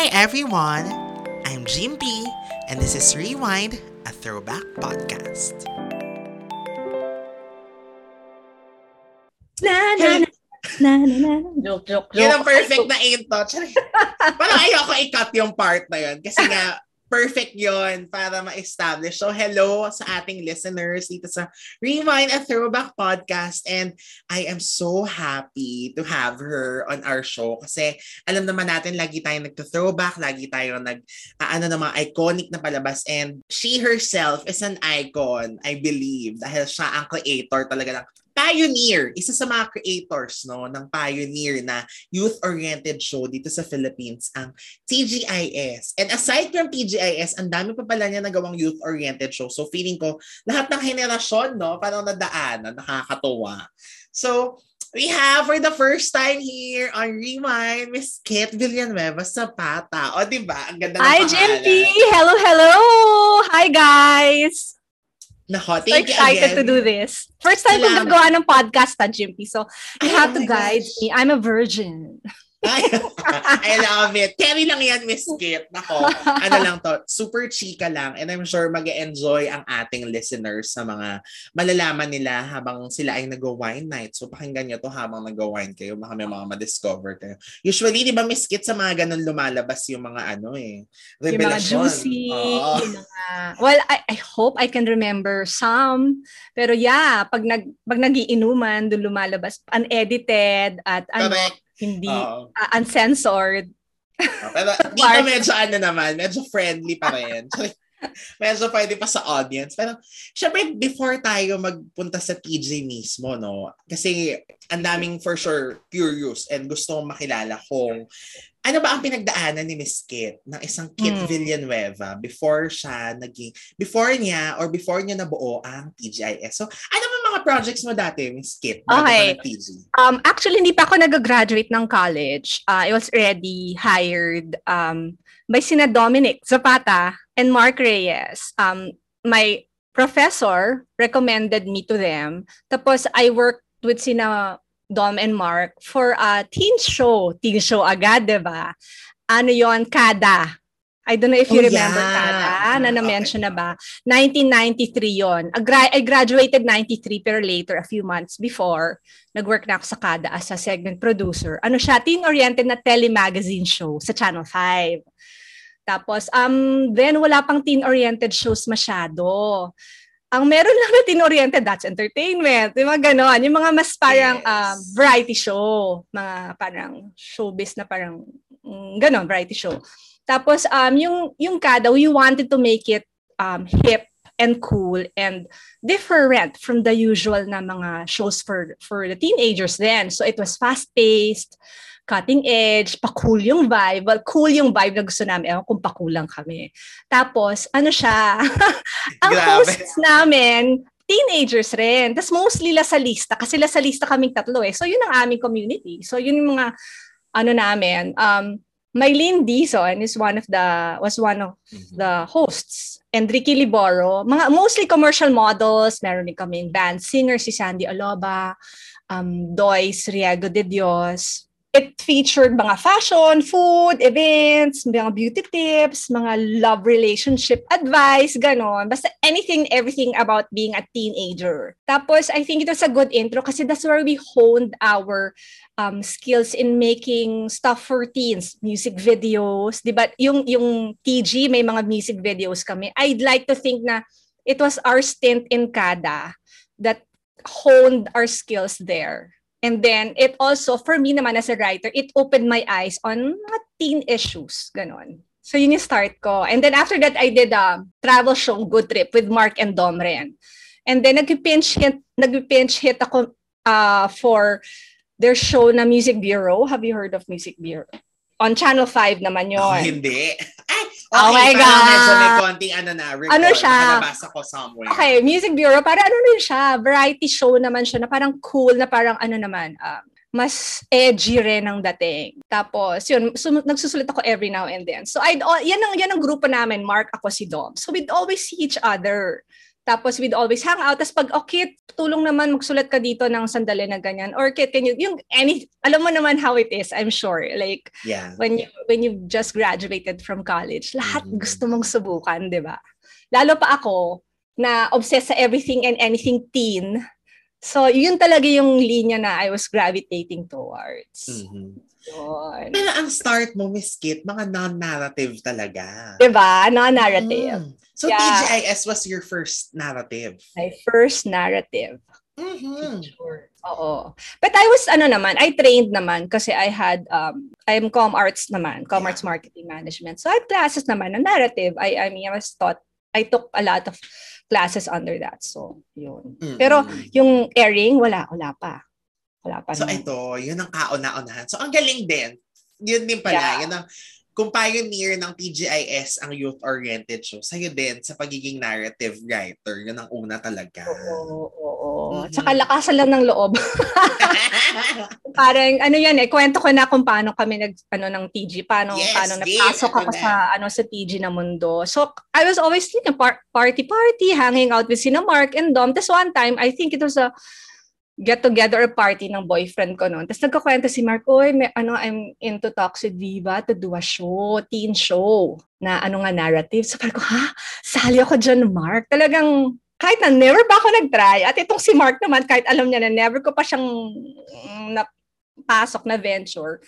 Hi everyone! I'm Jim B, and this is Rewind, a throwback podcast. Na, na, na, na, na, na. Joke, joke, joke. Yun ang perfect na intro. Parang ayoko i-cut yung part na yun. Kasi nga, perfect yon para ma-establish. So, hello sa ating listeners dito sa Rewind a Throwback Podcast. And I am so happy to have her on our show kasi alam naman natin, lagi tayo nagto-throwback, lagi tayo nag, uh, ano na mga iconic na palabas. And she herself is an icon, I believe, dahil siya ang creator talaga ng Pioneer, isa sa mga creators no ng Pioneer na youth-oriented show dito sa Philippines ang TGIS. And aside from TGIS, ang dami pa pala niya nagawang youth-oriented show. So feeling ko lahat ng henerasyon no parang nadaanan, nakakatuwa. So we have for the first time here on Rewind, Miss Kate Villanueva Zapata. O, di ba? Ang ganda ng Hi. Jimpy! Hello, hello! Hi, guys! Nako, So thank you excited to do this. First time Salamat. gagawa ng podcast, ha, Jimpy. So, you have oh to my guide gosh. me. I'm a virgin. Ay, I love it. Carry lang yan, Miss Kit. Nako, ano lang to, super chika lang. And I'm sure mag enjoy ang ating listeners sa mga malalaman nila habang sila ay nag-wine night. So pakinggan nyo to habang nag-wine kayo. Baka may mga ma-discover kayo. Usually, di ba, Miss Kit, sa mga ganun lumalabas yung mga ano eh, Yung mga juicy, yung mga... Well, I, I hope I can remember some. Pero yeah, pag, nag, pag nagiinuman, doon lumalabas unedited at ano, Correct. Hindi uh, uncensored. Ah, Pero dito medyo ano naman, medyo friendly pa rin. medyo pwede pa sa audience. Pero syempre before tayo magpunta sa TJ mismo, no? Kasi ang daming for sure curious and gusto kong makilala kung ano ba ang pinagdaanan ni Miss Kit ng isang Kit Mm. Villanueva before siya naging, before niya or before niya nabuo ang TGIS. So, ano mga projects mo dati, Miss Kit? Okay. Um, actually, hindi pa ako nag-graduate ng college. Uh, I was already hired um, by sina Dominic Zapata and Mark Reyes. Um, my professor recommended me to them. Tapos, I worked with sina Dom and Mark for a teen show. Teen show agad, di ba? Ano yon Kada. I don't know if you Oh, remember yeah. Kada, na Okay. na-mention na ba? 1993 yon. I gra- I graduated 93 pero later, a few months before, nag-work na ako sa Kada as a segment producer. Ano siya? Teen-oriented na telemagazine show sa Channel 5. Tapos, um, then wala pang teen-oriented shows masyado. Ang meron lang na teen-oriented, that's entertainment. Yung mga ganon. Yung mga mas parang Yes. um, variety show. Mga parang showbiz na parang mm, ganon, variety show. Tapos, um, yung, yung kada, we wanted to make it um, hip and cool and different from the usual na mga shows for for the teenagers then. So it was fast-paced, cutting edge, pa-cool yung vibe. Well, cool yung vibe na gusto namin. Ewan kung pa-cool lang kami. Tapos, ano siya? ang Grabe. hosts namin, teenagers rin. Tapos mostly lasalista. Kasi lasalista kaming tatlo eh. So, yun ang aming community. So, yun yung mga, ano namin, um, Mylene Dizon is one of the, was one of the hosts. And Ricky Liboro, mga mostly commercial models, meron din kaming band singer si Sandy Aloba, um, Doyce Riego de Dios. It featured mga fashion, food, events, mga beauty tips, mga love relationship advice, ganon. Basta anything, everything about being a teenager. Tapos, I think it was a good intro kasi that's where we honed our um, skills in making stuff for teens, music videos, 'di ba? Yung yung TG may mga music videos kami. I'd like to think na it was our stint in Kada that honed our skills there. And then it also for me naman as a writer, it opened my eyes on mga teen issues, ganon. So yun yung start ko. And then after that I did a travel show Good Trip with Mark and Dom rin. And then nag-pinch hit, nag-pinch hit ako uh, for their show na Music Bureau. Have you heard of Music Bureau? On Channel 5 naman Ako yun. hindi. Ay, okay, Oh my God. medyo may konting ano na, record. Ano siya? Nakalabas ako somewhere. Okay, Music Bureau, para ano rin siya, variety show naman siya na parang cool, na parang ano naman, um, mas edgy rin ang dating. Tapos, yun, sum- nagsusulit ako every now and then. So, I'd, yan ang, yan ang grupo namin, Mark, ako si Dom. So, we'd always see each other. Tapos we'd always hang out. Tapos pag, okay, tulong naman, magsulat ka dito ng sandali na ganyan. Or Kit, can you, yung any, alam mo naman how it is, I'm sure. Like, Yeah. when you when you just graduated from college, lahat Mhm. gusto mong subukan, 'di ba? Lalo pa ako na obsessed sa everything and anything teen. So, yun talaga yung linya na I was gravitating towards. Mhm. Yun. Pero ang start mo, Miss Kit, mga non-narrative talaga. 'Di ba? Non-narrative. Mm. So, Yeah. TGIS was your first narrative. My first narrative. Mhm. Sure. Oo. But I was, ano naman, I trained naman kasi I had, um, I'm com arts naman, com arts marketing management. So I had classes naman na narrative. I, I mean, I was taught, I took a lot of classes under that. So, yun. Mhm. Pero yung airing, wala, wala pa. Wala pa So naman. ito, yun ang kauna-unahan. So ang galing din. Yun din pala. Yeah. Yun ang, kung pioneer ng TGIS ang youth-oriented show, sa'yo din sa pagiging narrative writer, yun ang una talaga. Oo, oo, oo. Mhm. Tsaka lakasan lang ng loob. Parang ano yan eh, kwento ko na kung paano kami nag ano ng TG, paano Yes, paano game, napasok ako na. sa ano sa TG na mundo. So I was always you know, par- party party, hanging out with Sina Mark and Dom. Tapos one time, I think it was a get together party ng boyfriend ko noon. Tapos nagkakwento si Mark, oy, may, ano, I'm into Talks with Viva to do a show, teen show, na ano nga narrative. So parang ko, ha? Sali ako dyan, Mark. Talagang kahit na never pa ako nag-try. At itong si Mark naman, kahit alam niya na never ko pa siyang mm, napasok na venture,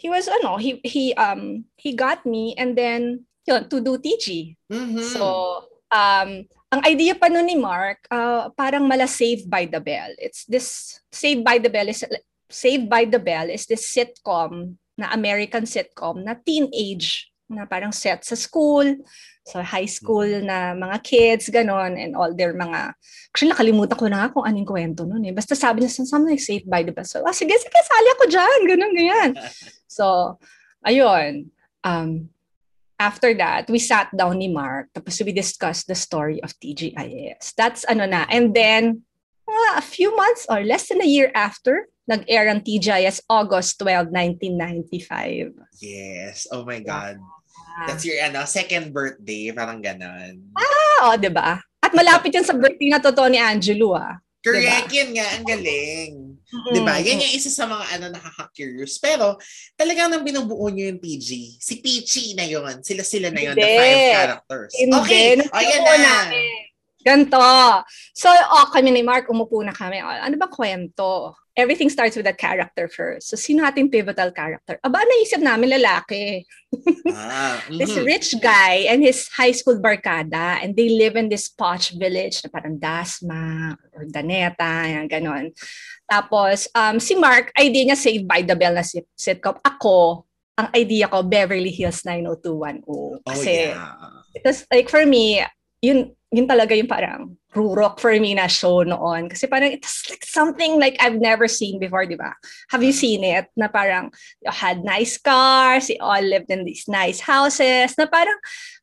he was, ano, he, he, um, he got me and then, yun, to do TG. Mhm. So, um, ang idea pa nun ni Mark, uh, parang mala Saved by the Bell. It's this, Saved by the Bell is, Saved by the Bell is this sitcom, na American sitcom, na teenage, na parang set sa school, so high school na mga kids, ganon, and all their mga, actually nakalimutan ko na nga kung anong kwento nun eh. Basta sabi niya, something like Saved by the Bell. So, ah, sige, sige, sali ako dyan, ganon, ganyan. So, ayun. Um, after that, we sat down ni Mark, tapos we discussed the story of TGIS. That's ano na. And then, uh, a few months or less than a year after, nag-air ang TGIS August 12, 1995. Yes. Oh my God. Ah, That's your ano, second birthday. Parang ganon. oh, di ba? At malapit yan sa birthday na totoo ni Angelo, ah. Correct. Yun nga. Ang galing. Diba? Mm, Yan yung isa sa mga ano nakaka-curious. Pero talagang nang binubuo nyo yung PG, si Peachy na yun. Sila-sila na yun, the five characters. Hindi. Okay. O, yan Nabuo na. namin. Ganto. So, oh, kami ni Mark, umupo na kami. Oh, ano ba kwento? Everything starts with a character first. So, sino ating pivotal character? Aba, naisip namin lalaki. Ah, This mhm. rich guy and his high school barkada and they live in this posh village na parang Dasma or Daneta, yan, ganon. Tapos, um, si Mark, idea niya Saved by the Bell na sit- sitcom. Ako, ang idea ko, Beverly Hills 90210. Oh, Kasi, yeah. it was like for me, yun, yun talaga yung parang rurok for me na show noon. Kasi parang it's like something like I've never seen before, di ba? Have you seen it? Na parang you had nice cars, they all lived in these nice houses, na parang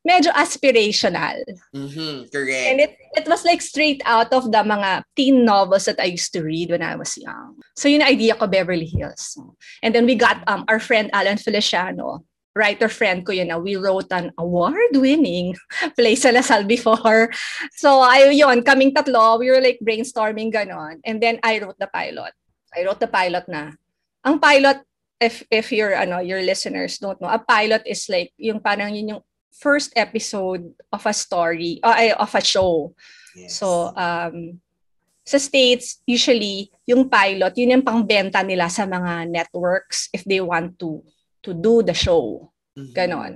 medyo aspirational. Mhm, correct. And it it was like straight out of the mga teen novels that I used to read when I was young. So yun ang idea ko, Beverly Hills. And then we got um our friend Alan Feliciano, writer friend ko yun na we wrote an award-winning play sa Lasal before. So ay yun, kaming tatlo, we were like brainstorming ganon. And then I wrote the pilot. I wrote the pilot na. Ang pilot, if if your ano your listeners don't know, a pilot is like yung parang yun yung first episode of a story, uh, of a show. Yes. So, um, sa States, usually, yung pilot, yun yung pangbenta nila sa mga networks if they want to to do the show. Mhm. Ganon.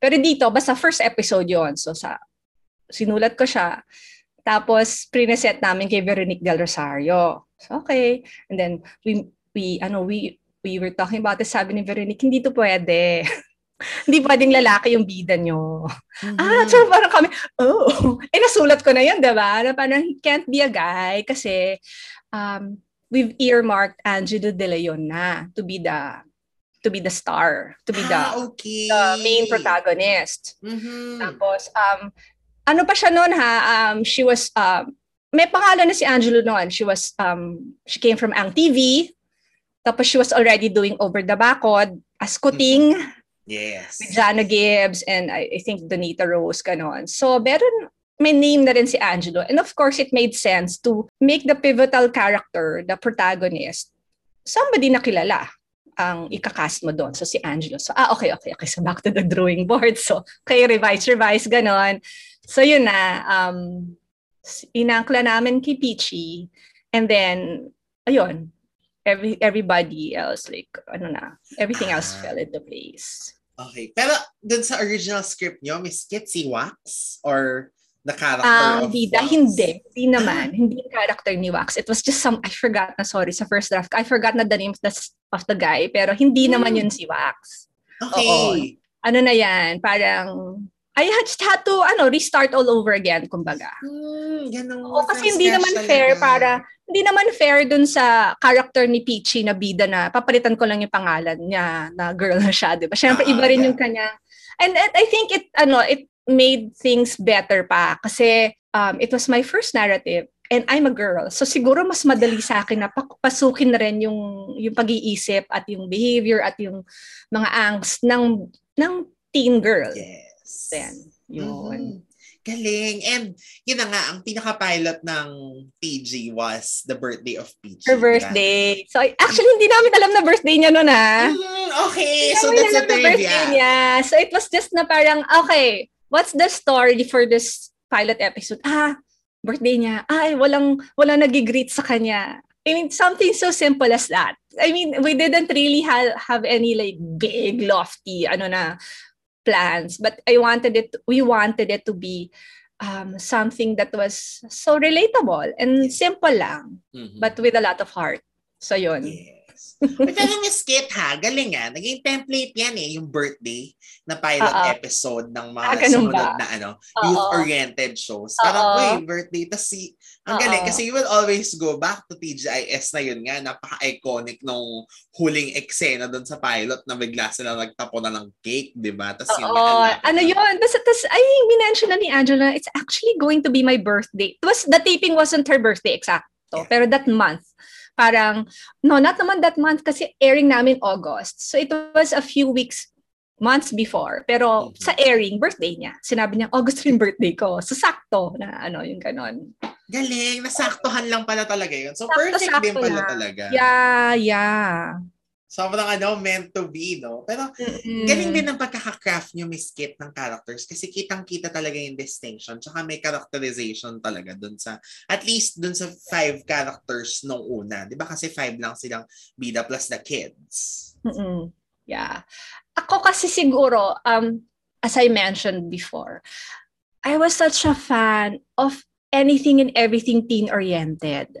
Pero dito, basta first episode yon So, sa, sinulat ko siya. Tapos, prineset namin kay Veronique Del Rosario. So, okay. And then, we, we, ano, we, we were talking about it. Sabi ni Veronique, hindi to pwede. hindi pwedeng lalaki yung bida nyo. Ah, Mhm. so parang kami, oh. Eh, nasulat ko na yun, di ba? Na parang he can't be a guy kasi um, we've earmarked Angelo De Leon na to be the to be the star, to be the, ah, okay. the main protagonist. Mhm. Tapos, um, ano pa siya noon ha? Um, she was, um, may pangalan na si Angelo noon. She was, um, she came from Ang TV. Tapos she was already doing Over the Backward as Kuting Yes. with Jana Gibbs and I, I think Donita Rose, ganon. So, meron, may name na rin si Angelo. And of course, it made sense to make the pivotal character, the protagonist, somebody na kilala ang ikakast mo doon. So, si Angelo. So, ah, okay, okay, okay. So, back to the drawing board. So, okay, revise, revise, ganon. So, yun na. Um, inangkla namin kay Peachy. And then, ayun, every everybody else, like, ano na, everything else Ah. fell into place. Okay. Pero dun sa original script nyo, Miss Kit, si Wax? Or the character Ang of bida, Wax? hindi. Hindi naman. Hindi yung character ni Wax. It was just some, I forgot na, sorry, sa first draft. I forgot na the name of the, of the guy, pero hindi Hmm. naman yun si Wax. Okay. Ano na yan, parang, I had, had to, ano, restart all over again, kumbaga. Hmm, ganun. Oo, kasi hindi naman talaga. fair para, hindi naman fair dun sa character ni Peachy na bida na, papalitan ko lang yung pangalan niya na girl na siya, di ba? Siyempre, Ah, iba rin yeah. yung kanya. And, and I think it, ano, it made things better pa kasi um, it was my first narrative and I'm a girl. So siguro mas madali sa akin na pasukin na rin yung, yung pag-iisip at yung behavior at yung mga angst ng, ng teen girl. Yes. Then, yun. Mhm. Galing. And yun na nga, ang pinaka-pilot ng PG was The Birthday of Peachy. Her birthday. So, actually, hindi namin alam na birthday niya noon, ha? Mm, okay, Hindi so that's the na birthday trivia. niya. So, it was just na parang, okay, what's the story for this pilot episode? Ah, birthday niya. Ay, walang, walang nag-greet sa kanya. I mean, something so simple as that. I mean, we didn't really have, have any like big, lofty, ano na, plans. But I wanted it, we wanted it to be um, something that was so relatable and simple lang, Mhm. but with a lot of heart. So, yun. Yes. But Miss Kit ha, galing ah. Naging template yan eh, yung birthday na pilot Oo. episode ng mga Ah, sumunod ba? na ano, youth-oriented shows. Parang, uy, birthday. Tapos si, ang galing Oo. kasi you will always go back to TGIS na yun nga, napaka-iconic nung huling eksena doon sa pilot na bigla sila nagtapo na ng cake, di ba? Tapos yun, ano yun? Tapos, tapos ay, minention na ni Angela, it's actually going to be my birthday. It was, the taping wasn't her birthday, exacto. Yeah. Pero that month, parang, no, not naman that month kasi airing namin August. So it was a few weeks, months before. Pero Mhm. sa airing, birthday niya. Sinabi niya, August rin birthday ko. So sakto na ano, yung ganon. Galing, nasaktuhan lang pala talaga yun. So Sakto, perfect din sakto pala lang. talaga. Yeah, yeah. Sobrang ano, meant to be, no? Pero Mm-mm. Galing din ang pagkaka-craft nyo, Miss Kit, ng characters kasi kitang-kita talaga yung distinction tsaka may characterization talaga dun sa, at least dun sa five characters nung una. Di ba kasi five lang silang bida plus the kids. Mm-mm. Yeah. Ako kasi siguro, um, as I mentioned before, I was such a fan of anything and everything teen-oriented.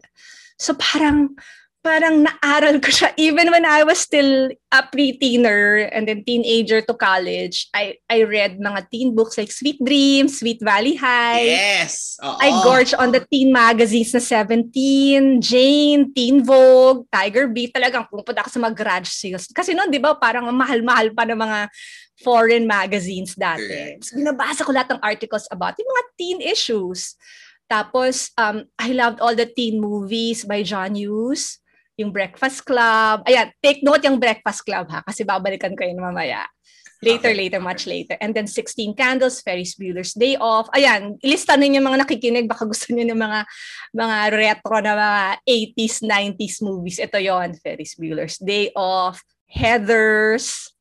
So parang, parang naaral ko siya even when I was still a pre-teener and then teenager to college. I I read mga teen books like Sweet Dreams, Sweet Valley High. yes! Oo. I gorge on the teen magazines na 17, Jane, Teen Vogue, Tiger Beat. Talagang pumunta ako sa mga garage sales. Kasi noon, di ba, parang ang mahal-mahal pa ng mga foreign magazines dati. Correct. So, binabasa ko lahat ng articles about yung mga teen issues. Tapos, um, I loved all the teen movies by John Hughes, yung Breakfast Club. Ayan, take note yung Breakfast Club ha, kasi babalikan ko yun mamaya. Later, Okay. later, much later. And then 16 Candles, Ferris Bueller's Day Off. Ayan, ilista ninyo yung mga nakikinig. Baka gusto niyo ng mga mga retro na mga 80s, 90s movies. Ito yon Ferris Bueller's Day Off, Heathers,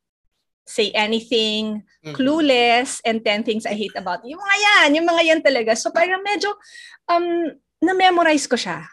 Say Anything, Mhm. Clueless, and 10 Things I Hate About You. Yung mga yan, yung mga yan talaga. So parang medyo, um, na-memorize ko siya.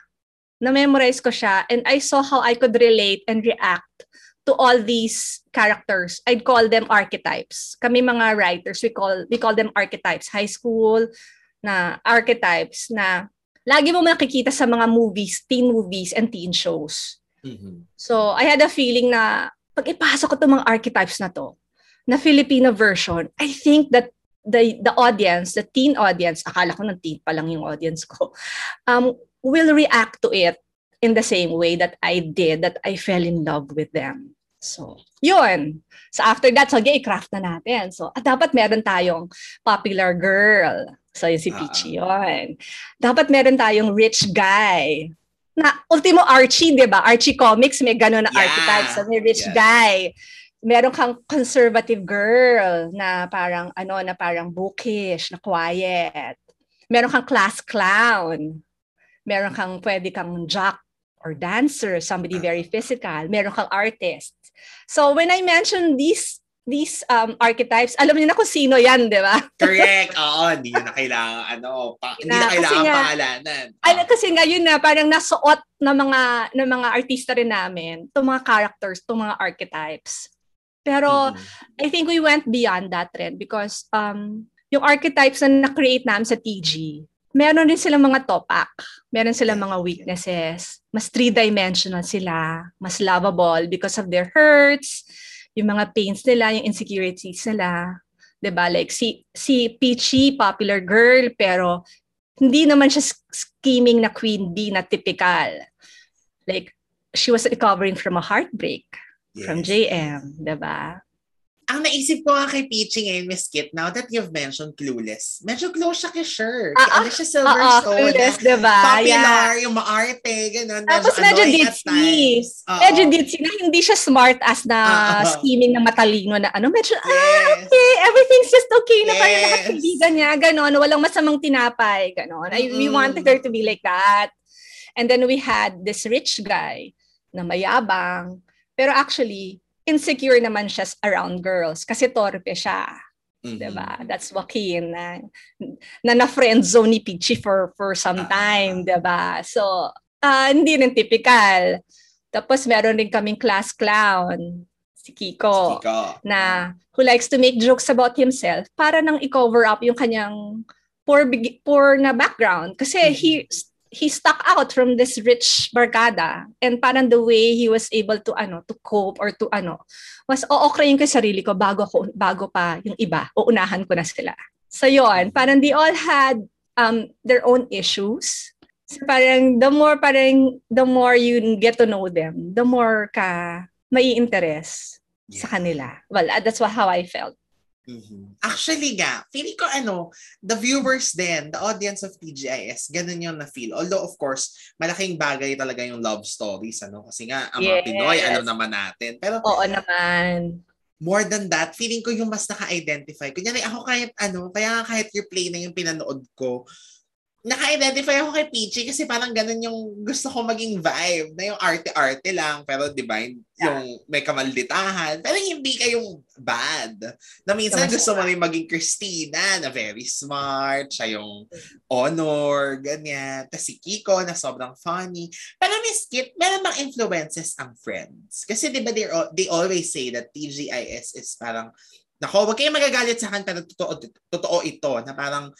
Na-memorize ko siya and I saw how I could relate and react to all these characters. I'd call them archetypes. Kami mga writers, we call we call them archetypes. High school na archetypes na lagi mo makikita sa mga movies, teen movies and teen shows. Mhm. So, I had a feeling na pag ipasok ko itong mga archetypes na to, na Filipino version, I think that the the audience, the teen audience, akala ko ng teen pa lang yung audience ko, um, will react to it in the same way that I did, that I fell in love with them. So, yun. So, after that, so, i-craft na natin. So, at dapat meron tayong popular girl. So, yun si Ah. Peachy yun. Dapat meron tayong rich guy. Na, ultimo Archie, di ba? Archie Comics, may gano'n na Yeah. archetype. So, may rich Yeah. guy. Meron kang conservative girl na parang, ano, na parang bookish, na quiet. meron kang class clown. Meron kang pwede kang jock or dancer, somebody very physical. Meron kang artist. So when I mention these these um, archetypes, alam niyo na kung sino yan, di ba? Correct. Oo, hindi na kailangan, ano, pa, hindi na, kailangan nga, pangalanan. Oh. Ano, kasi ngayon na, parang nasuot na mga, na mga artista rin namin, itong mga characters, itong mga archetypes. Pero, mm-hmm. I think we went beyond that trend because um, yung archetypes na na-create namin sa TG, meron din silang mga topak. Meron silang mga weaknesses. Mas three-dimensional sila. Mas lovable because of their hurts, yung mga pains nila, yung insecurities nila. 'di ba? Like si si Peachy, popular girl, pero hindi naman siya scheming na queen bee na typical. Like she was recovering from a heartbreak yes. from JM, 'di ba? ang naisip ko nga kay Peachy ngayon, Miss Kit, now that you've mentioned Clueless, medyo close siya kay Cher. Uh, uh, Alicia Silverstone. Uh, uh, clueless, diba? Popular, yeah. yung maarte, gano'n. Tapos medyo ditzy. Medyo ditzy na hindi siya smart as na uh, scheming na matalino na ano. Medyo, ah, yes. ah, okay, everything's just okay na yes. parang nakakaibigan niya, gano'n. Walang masamang tinapay, gano'n. Mm-hmm. we wanted her to be like that. And then we had this rich guy na mayabang. Pero actually, insecure naman siya around girls kasi torpe siya. Mm-hmm. 'Di ba? That's Joaquin na na, na friend zone ni Peachy for for some ah. time, 'di ba? So, uh, hindi rin typical. Tapos meron din kaming class clown, si Kiko, si Kiko, na who likes to make jokes about himself para nang i-cover up yung kanyang poor poor na background kasi mm-hmm. he he stuck out from this rich barkada. And parang the way he was able to ano to cope or to ano was ookrayin ko yung sarili ko bago ako bago pa yung iba. Uunahan ko na sila. So yon parang they all had um their own issues. So parang the more parang the more you get to know them the more ka mai interest yeah. sa kanila. Well that's what how I felt Mm-hmm. Actually nga, feeling ko ano, the viewers din, the audience of TGIS, ganun yung na-feel. Although of course, malaking bagay talaga yung love stories, ano? Kasi nga, ang yes. mga Pinoy, ano naman natin. Pero, Oo naman. More than that, feeling ko yung mas naka-identify. Kunyari, ako kahit ano, kaya kahit yung play na yung pinanood ko, naka-identify ako kay Peachy kasi parang ganun yung gusto ko maging vibe. Na yung arte-arte lang pero di ba yung yeah. may kamalditahan. Pero hindi kayong bad. Na minsan gusto mo rin maging Christina na very smart siya yung honor ganyan. Tapos si Kiko na sobrang funny. Pero Miss Kit meron bang influences ang friends? Kasi di ba they, they always say that TGIS is parang nako wag kayong magagalit sa akin pero totoo, totoo ito na parang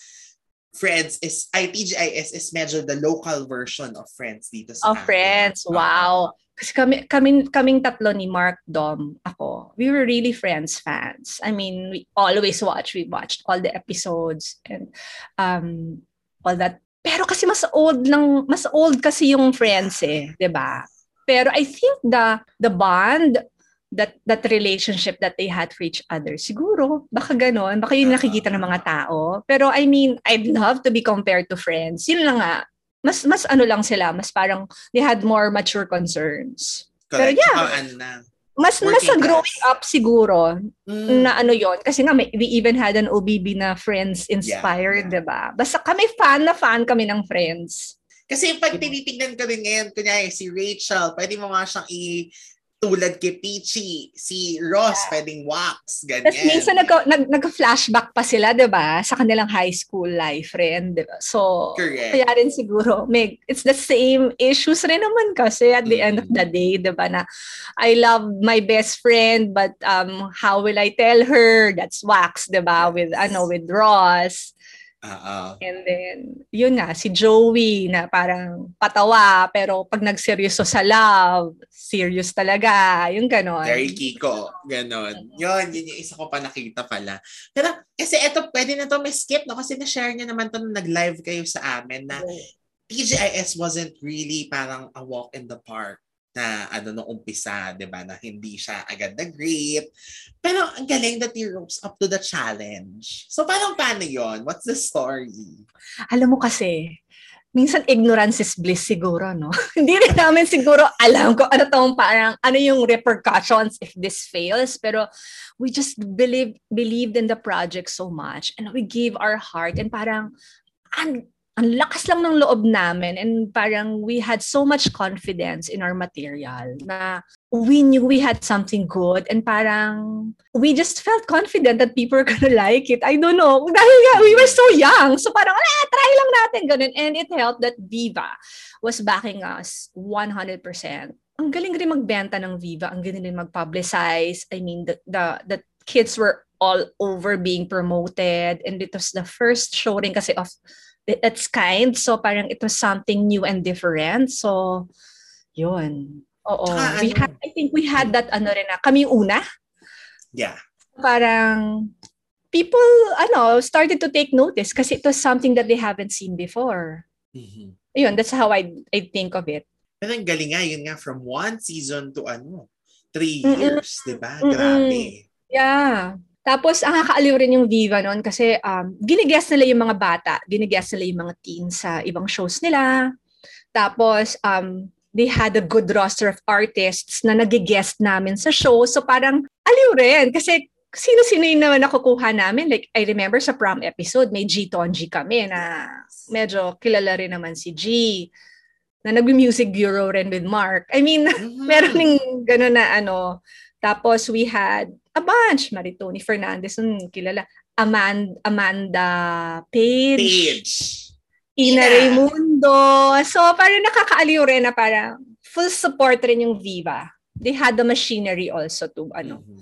Friends is, ITGIS is medyo the local version of Friends dito sa Of atin. Friends, wow. Kasi kami, kami, kaming tatlo ni Mark, Dom, ako, we were really Friends fans. I mean, we always watch, we watched all the episodes and um, all that. Pero kasi mas old lang, mas old kasi yung Friends eh, 'di ba? Pero I think the the bond that that relationship that they had for each other. Siguro, baka ganon, baka yun nakikita ng mga tao. Pero I mean, I'd love to be compared to friends. Yun lang nga. Mas mas ano lang sila, mas parang they had more mature concerns. Correct. Pero yeah. ano na, mas mas sa growing up siguro mm. na ano yon kasi nga may, we even had an OBB na friends inspired, yeah, yeah. 'di ba? Basta kami fan na fan kami ng friends. Kasi pag tinitingnan ko rin ngayon, kunyari si Rachel, pwede mo nga siyang i tulad kay Peachy, si Ross yeah. pwedeng wax, ganyan. Tapos minsan nag, nag, nag-flashback pa sila, di ba, sa kanilang high school life rin, di ba? So, Correct. kaya rin siguro, may, it's the same issues rin naman kasi at the mm-hmm. end of the day, di ba, na I love my best friend, but um, how will I tell her? That's wax, di ba, yes. with, ano, with Ross. Uh-oh. And then, yun nga, si Joey na parang patawa, pero pag nagseryoso sa love, serious talaga. Yung ganon. Very Kiko. Ganon. Yun, yun yung isa ko pa nakita pala. Pero, kasi eto, pwede na to may skip, no? Kasi na-share niya naman to nung nag-live kayo sa amin na TGIS wasn't really parang a walk in the park na ano nung umpisa, 'di ba, na hindi siya agad na-greet. Pero ang galing that he rose up to the challenge. So parang paano 'yon? What's the story? Alam mo kasi, minsan ignorance is bliss siguro, no? hindi rin namin siguro alam ko ano tong parang ano yung repercussions if this fails, pero we just believe believed in the project so much and we gave our heart and parang ang ang lakas lang ng loob namin and parang we had so much confidence in our material na we knew we had something good and parang we just felt confident that people are gonna like it. I don't know. Dahil nga, we were so young. So parang, ah, try lang natin. Ganun. And it helped that Viva was backing us 100%. Ang galing rin magbenta ng Viva. Ang galing rin mag-publicize. I mean, the, the, the kids were all over being promoted. And it was the first show rin kasi of its kind. So parang it was something new and different. So, yun. Oo. Tsaka we ano- had, I think we had that ano rin na, kami yung una. Yeah. Parang people, ano, started to take notice kasi it was something that they haven't seen before. Mhm. Ayun, that's how I, I think of it. Pero ang galing nga, yun nga, from one season to ano, three years, di ba? Grabe. Yeah. Tapos, ang nakakaaliw rin yung Viva noon kasi um, ginigest nila yung mga bata, ginigest nila yung mga teens sa ibang shows nila. Tapos, um, they had a good roster of artists na nagigest namin sa show. So, parang aliw rin kasi sino-sino yung naman nakukuha namin. Like, I remember sa prom episode, may G Tonji kami na medyo kilala rin naman si G na nag-music bureau rin with Mark. I mean, Mhm. meron ng gano'n na ano. Tapos we had a bunch. Maritoni Fernandez, hmm, kilala. Amanda, Amanda Page, Page. Ina Yeah. Raimundo. So parang nakakaaliw rin na parang full support rin yung Viva. They had the machinery also to ano Mhm.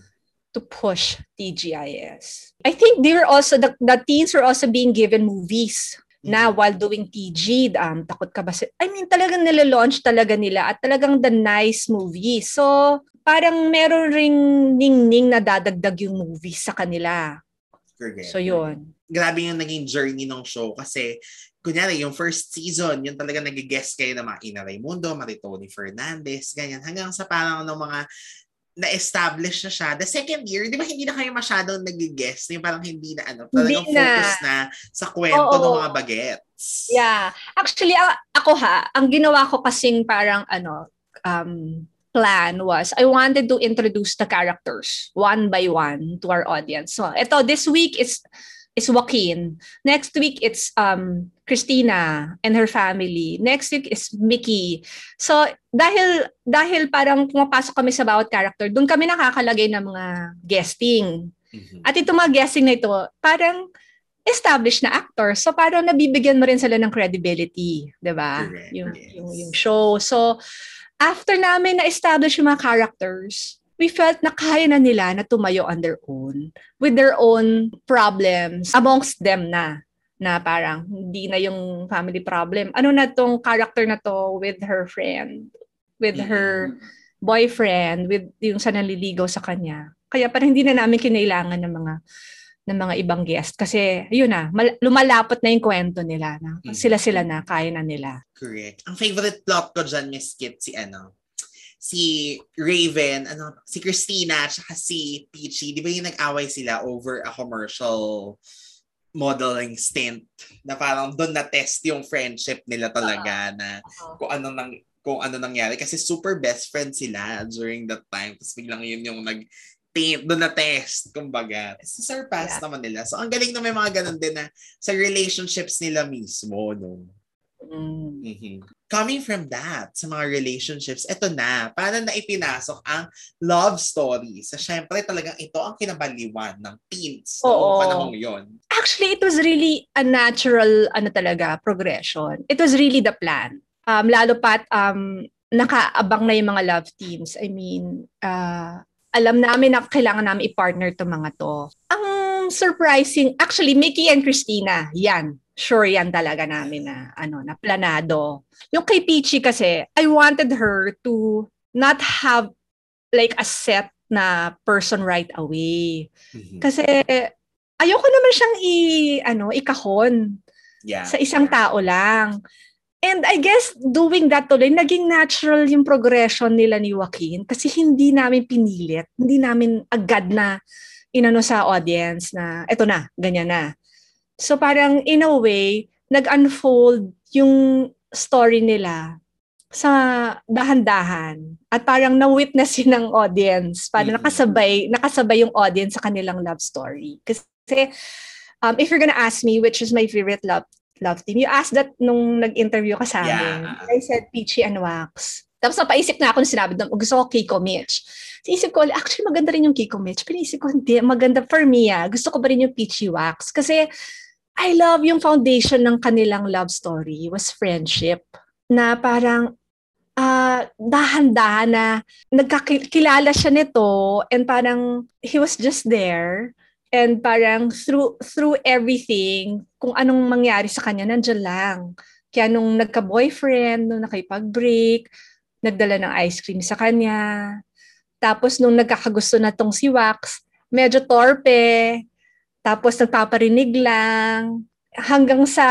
to push TGIS. I think they were also the, the teens were also being given movies na Mhm. while doing TG, um, takot ka ba? si- I mean, talagang nilalaunch talaga nila at talagang the nice movie. So, parang meron ring ning-ning na dadagdag yung movie sa kanila. Correct. So, yun. Grabe yung naging journey ng show kasi kunyari, yung first season, yung talaga nag-guest kayo ng mga Ina Raimundo, Maritoni Fernandez, ganyan. Hanggang sa parang ng mga na-establish na siya. The second year, di ba hindi na kayo masyadong nag-guest? Yung parang hindi na ano, talagang Hindi na. focus na sa kwento Oo. ng mga bagets. Yeah. Actually, ako ha, ang ginawa ko kasing parang ano, um, plan was I wanted to introduce the characters one by one to our audience. So, ito, this week is is Joaquin. Next week, it's um, Christina and her family. Next week is Mickey. So, dahil, dahil parang pumapasok kami sa bawat character, doon kami nakakalagay ng mga guesting. Mhm. At itong mga guessing na ito, parang established na actor. So parang nabibigyan mo rin sila ng credibility, 'di ba? Yung, yes. yung yung show. So after namin na establish yung mga characters, we felt na kaya na nila na tumayo on their own with their own problems amongst them na na parang hindi na yung family problem. Ano na tong character na to with her friend, with her Mhm. boyfriend with yung sa naliligaw sa kanya. Kaya parang hindi na namin kinailangan ng mga ng mga ibang guest kasi yun na mal- lumalapot na yung kwento nila na Mhm. sila-sila na kaya na nila. Correct. Ang favorite plot ko dyan, Miss Kit, si ano, si Raven, ano, si Christina, tsaka si Peachy, di ba yung nag-away sila over a commercial modeling stint na parang doon na-test yung friendship nila talaga na kung ano nang kung ano nangyari. Kasi super best friends sila during that time. Tapos biglang yun yung nag doon na test kumbaga. Surpass Yeah. naman nila. So ang galing na may mga ganun din na sa relationships nila mismo no Mm. Mhm. Coming from that, sa mga relationships, eto na, paano na ipinasok ang love story? Sa syempre talagang ito ang kinabaliwan ng teens Oo. noong panahong yon. Actually, it was really a natural ano talaga progression. It was really the plan. Um, lalo pat um, nakaabang na yung mga love teams. I mean, uh, alam namin na kailangan namin i-partner to mga to. Ang surprising, actually, Mickey and Christina, yan. Sure yan talaga namin na, ano, na planado. Yung kay Peachy kasi, I wanted her to not have like a set na person right away. Mhm. Kasi ayoko naman siyang i ano, ikahon Yeah. sa isang tao lang. And I guess doing that tuloy, naging natural yung progression nila ni Joaquin kasi hindi namin pinilit, hindi namin agad na inano sa audience na eto na, ganyan na. So parang in a way, nag-unfold yung story nila sa dahan-dahan at parang na-witness yun ng audience. Parang Mm. nakasabay, nakasabay yung audience sa kanilang love story. Kasi um, if you're gonna ask me which is my favorite love love team. You asked that nung nag-interview ka sa amin. Yeah. I said Peachy and Wax. Tapos napaisip na ako nung sinabi doon, gusto ko Kiko Mitch. So, isip ko, actually maganda rin yung Kiko Mitch. Pero isip ko, hindi, maganda for me ah. Gusto ko pa rin yung Peachy Wax. Kasi I love yung foundation ng kanilang love story was friendship. Na parang ah dahan-dahan na nagkakilala siya nito and parang he was just there and parang through through everything kung anong mangyari sa kanya nandiyan lang. Kaya nung nagka-boyfriend nung nakipag-break nagdala ng ice cream sa kanya. Tapos nung nagkakagusto na tong si Wax medyo torpe tapos nagpaparinig lang. Hanggang sa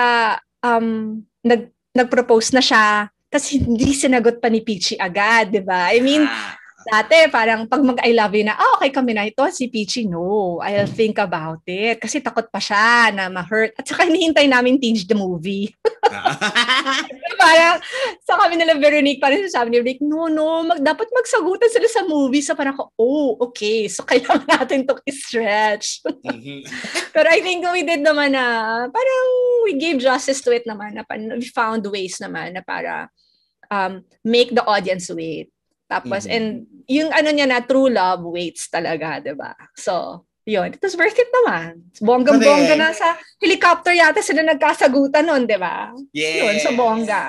um nag nag-propose na siya. Tapos hindi sinagot pa ni Peachy agad, di ba? I mean, Ah, dati parang pag mag-I love you na, ah, okay kami na ito, si Peachy, no. I'll think about it. Kasi takot pa siya na ma-hurt. At saka hinihintay namin Tinge the movie. parang sa kami nila Veronique, parang sabi ni Veronique, no, no, mag, dapat magsagutan sila sa movie. So parang ako, oh, okay. So kailangan natin to stretch. mhm. Pero I think we did naman na, parang we gave justice to it naman. Na, we found ways naman na para um, make the audience wait. Tapos, Mhm. and yung ano niya na, true love waits talaga, di ba? So, yun. It was worth it naman. Bonggang-bongga na sa helicopter yata sila nagkasagutan nun, di ba? yes. Yun, sa bongga.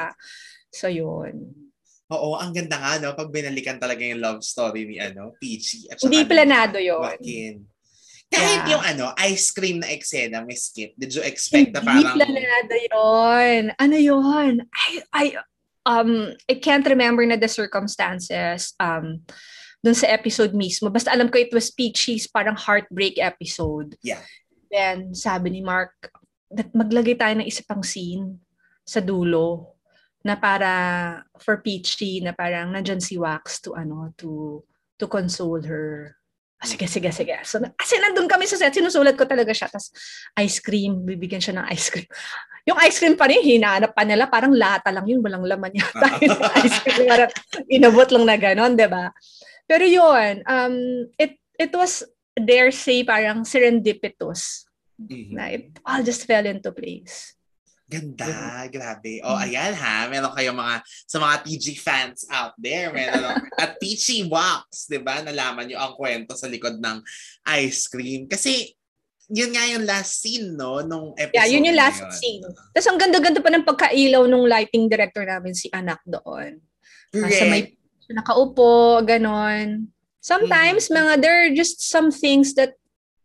So, yun. Oo, ang ganda nga, no? Pag binalikan talaga yung love story ni, ano, Peachy. At Hindi ni planado yun. Joaquin. Kahit Yeah. yung, ano, ice cream na eksena, Miss Kit, did you expect na Hindi parang... planado yun. Ano yun? I, I, um, I can't remember na the circumstances um, dun sa episode mismo. Basta alam ko it was Peachy's parang heartbreak episode. Yeah. Then sabi ni Mark, that maglagay tayo ng isa pang scene sa dulo na para for Peachy na parang nandyan si Wax to ano to to console her. Ah, Sige, sige, sige. So, kasi nandun kami sa set, sinusulat ko talaga siya. Tapos, ice cream, bibigyan siya ng ice cream. Yung ice cream pa rin, hinanap pa nila, parang lata lang yun, walang laman yata ice cream. Parang inabot lang na gano'n, di ba? Pero yun, um, it, it was, dare say, parang serendipitous. Mhm. Na it all just fell into place. Ganda, grabe. O, Mm. ayan ha, meron kayong mga, sa mga PG fans out there, meron at Peachy Wax, di ba? Nalaman nyo ang kwento sa likod ng ice cream. Kasi, yun nga yung last scene, no? Nung episode Yeah, yun yung last yun. scene. Tapos ang ganda-ganda pa ng pagkailaw nung lighting director namin, si Anak doon. Nasa may Correct. nakaupo, ganon. Sometimes, Mhm. mga, there are just some things that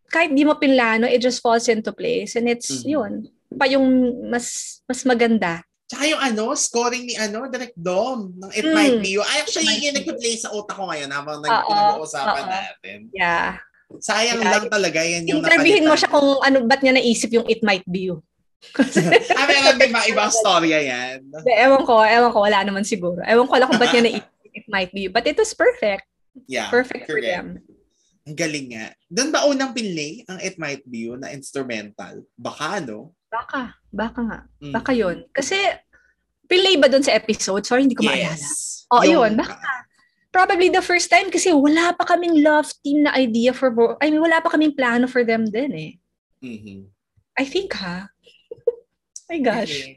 kahit di mo pinlano, it just falls into place. And it's, Mhm. yun, pa yung mas mas maganda. Tsaka yung ano, scoring ni ano, Direct Dom, ng It Mm. Might Be You. Ay, actually, yun Be nag-play sa utak ko ngayon habang nag- pinag-uusapan natin. Yeah. Sayang Yeah. lang talaga yan yung Interviewin mo napalitan. siya kung ano, ba't niya naisip yung it might be you. ah, meron din ba ibang storya yan? De, ewan ko, ewan ko, wala naman siguro. Ewan ko lang kung ba't niya naisip yung it might be you. But it was perfect. Yeah, Perfect for correct. them. Ang galing nga. Doon ba unang pinlay ang It Might Be You na instrumental? Baka, no? Baka, baka nga. Mm. Baka yun. Kasi, pilay ba dun sa episode? Sorry, hindi ko maalala. Yes. Oh, Yung- yun. Baka probably the first time kasi wala pa kaming love team na idea for I mean wala pa kaming plano for them din eh. Mhm. I think ha. My gosh.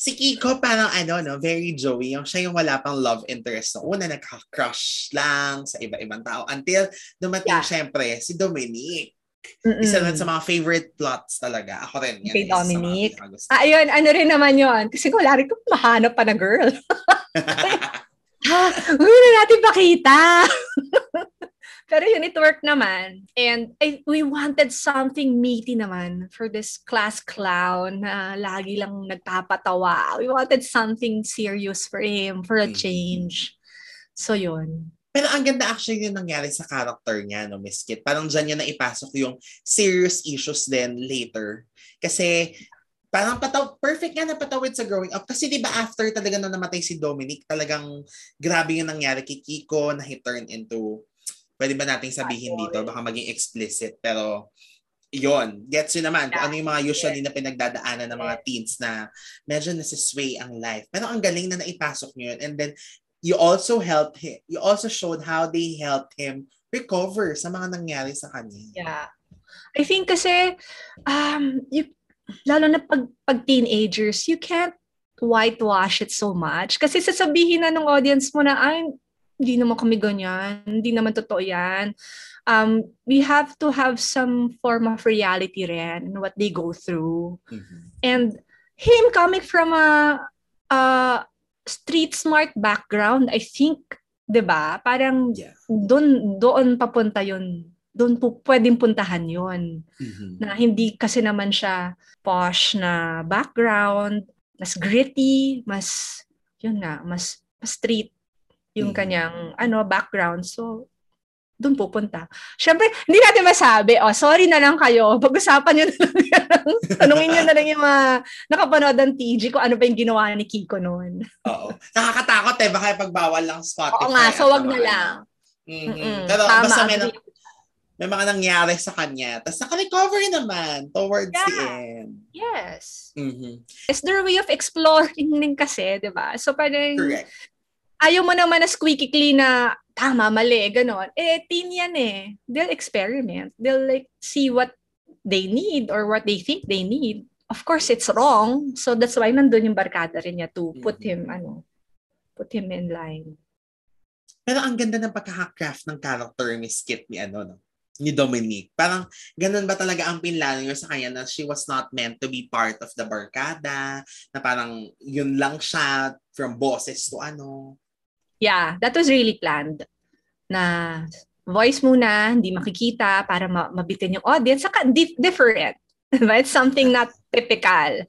Si Kiko parang ano, no, very Joey. Yung siya yung wala pang love interest. No, una, nagka-crush lang sa iba-ibang tao. Until dumating, Yeah. syempre, si Dominique. Mm-mm. Isa rin sa mga favorite plots talaga. Ako rin. yan, Kay pinakagusto. Ah, ayun, ano rin naman yon Kasi wala rin kung mahanap pa na girl. ha, huwag na natin pakita. Pero yun, it worked naman. And I, we wanted something meaty naman for this class clown na lagi lang nagpapatawa. We wanted something serious for him, for a Mhm. change. So yun. Pero ang ganda actually yung nangyari sa character niya, no, Miss Kit. Parang dyan niya naipasok yung serious issues then later. Kasi parang pataw, perfect nga na patawid sa growing up. Kasi di ba after talaga na namatay si Dominic, talagang grabe yung nangyari kay Kiko na he turned into, pwede ba nating sabihin dito, baka maging explicit, pero yon gets yun naman kung ano yung mga usually na pinagdadaanan ng mga teens na medyo nasisway ang life. Pero ang galing na naipasok niyo yun. And then, you also helped him, you also showed how they helped him recover sa mga nangyari sa kanya. Yeah. I think kasi, um, you, lalo na pag, pag teenagers, you can't whitewash it so much. Kasi sasabihin na ng audience mo na, ay, hindi naman kami ganyan, hindi naman totoo yan. Um, we have to have some form of reality rin in what they go through. Mhm. And him coming from a, a street smart background, I think, 'di ba? Parang Yeah. doon doon papunta 'yun. Doon po pwedeng puntahan 'yon. Mhm. Na hindi kasi naman siya posh na background, mas gritty, mas yun nga, mas, mas street yung Mhm. kanyang ano background. So doon pupunta. Siyempre, hindi natin masabi, oh, sorry na lang kayo, pag-usapan nyo na lang. Tanungin nyo na lang yung mga nakapanood ng TG kung ano pa yung ginawa ni Kiko noon. Oo. Nakakatakot eh, baka pagbawal lang Spotify. Oo nga, so wag na lang. Mhm. Mm-mm. Pero Tama, basta may, na- may mga nangyari sa kanya. Tapos naka-recover naman towards the Yeah. end. Yes. Mhm. It's their way of exploring din kasi, di ba? So parang, Correct. ayaw mo naman na squeaky clean na tama, mali, ganon. Eh, teen yan eh. They'll experiment. They'll like see what they need or what they think they need. Of course, it's wrong. So that's why nandun yung barkada rin niya to put Mhm. him, ano, put him in line. Pero ang ganda ng pagkaka-craft ng character ni Skit ni ano, no? ni Dominique. Parang ganun ba talaga ang pinlano sa kanya na she was not meant to be part of the barkada, na parang yun lang siya from bosses to ano. Yeah, that was really planned. Na voice muna, hindi makikita para ma- mabitin yung audience. Saka di- different. Diba? It's something not typical.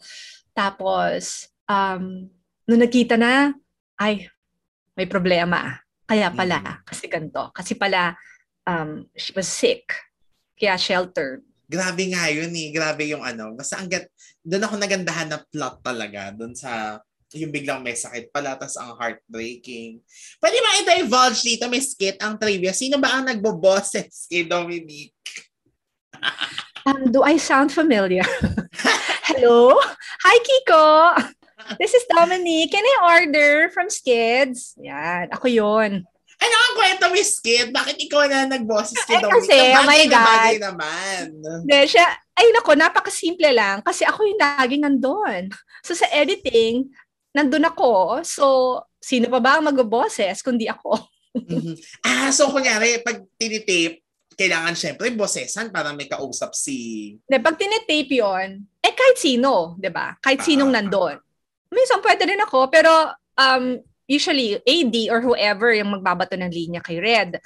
Tapos, um, nung nakita na, ay, may problema. Kaya pala, Mhm. kasi ganito. Kasi pala, um, she was sick. Kaya sheltered. Grabe nga yun eh. Grabe yung ano. Basta ang gat... Doon ako nagandahan na plot talaga. Doon sa yung biglang may sakit pala, tas ang heartbreaking. Pwede ba i-divulge dito, Miss Kit, ang trivia? Sino ba ang nagboboses kay Dominique? Um, do I sound familiar? Hello? Hi, Kiko! This is Dominique. Can I order from Skids? Yan, ako yon. Ano ang kwento, Miss Kit? Bakit ikaw na nagboses kay Dominique? kasi, oh my God. bagay naman. Hindi, siya, ay nako, napakasimple lang. Kasi ako yung laging nandun. So sa editing, nandun ako. So, sino pa ba ang mag-boses kundi ako? Mhm. Ah, so kunyari, pag tinitape, kailangan syempre bosesan para may kausap si... Hindi, pag tinetape yon eh kahit sino, di ba? Kahit sinong Ah. nandun. Minsan pwede rin ako, pero um, usually AD or whoever yung magbabato ng linya kay Red.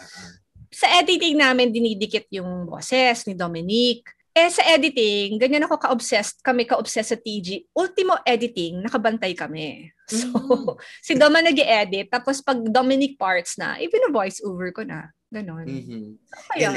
Sa editing namin, dinidikit yung boses ni Dominique. Eh, sa editing, ganyan ako ka-obsessed, kami ka-obsessed sa TG. Ultimo editing, nakabantay kami. So, Mm. si Doma nag edit tapos pag Dominic parts na, even voice over ko na. Ganon. Mhm. Kaya.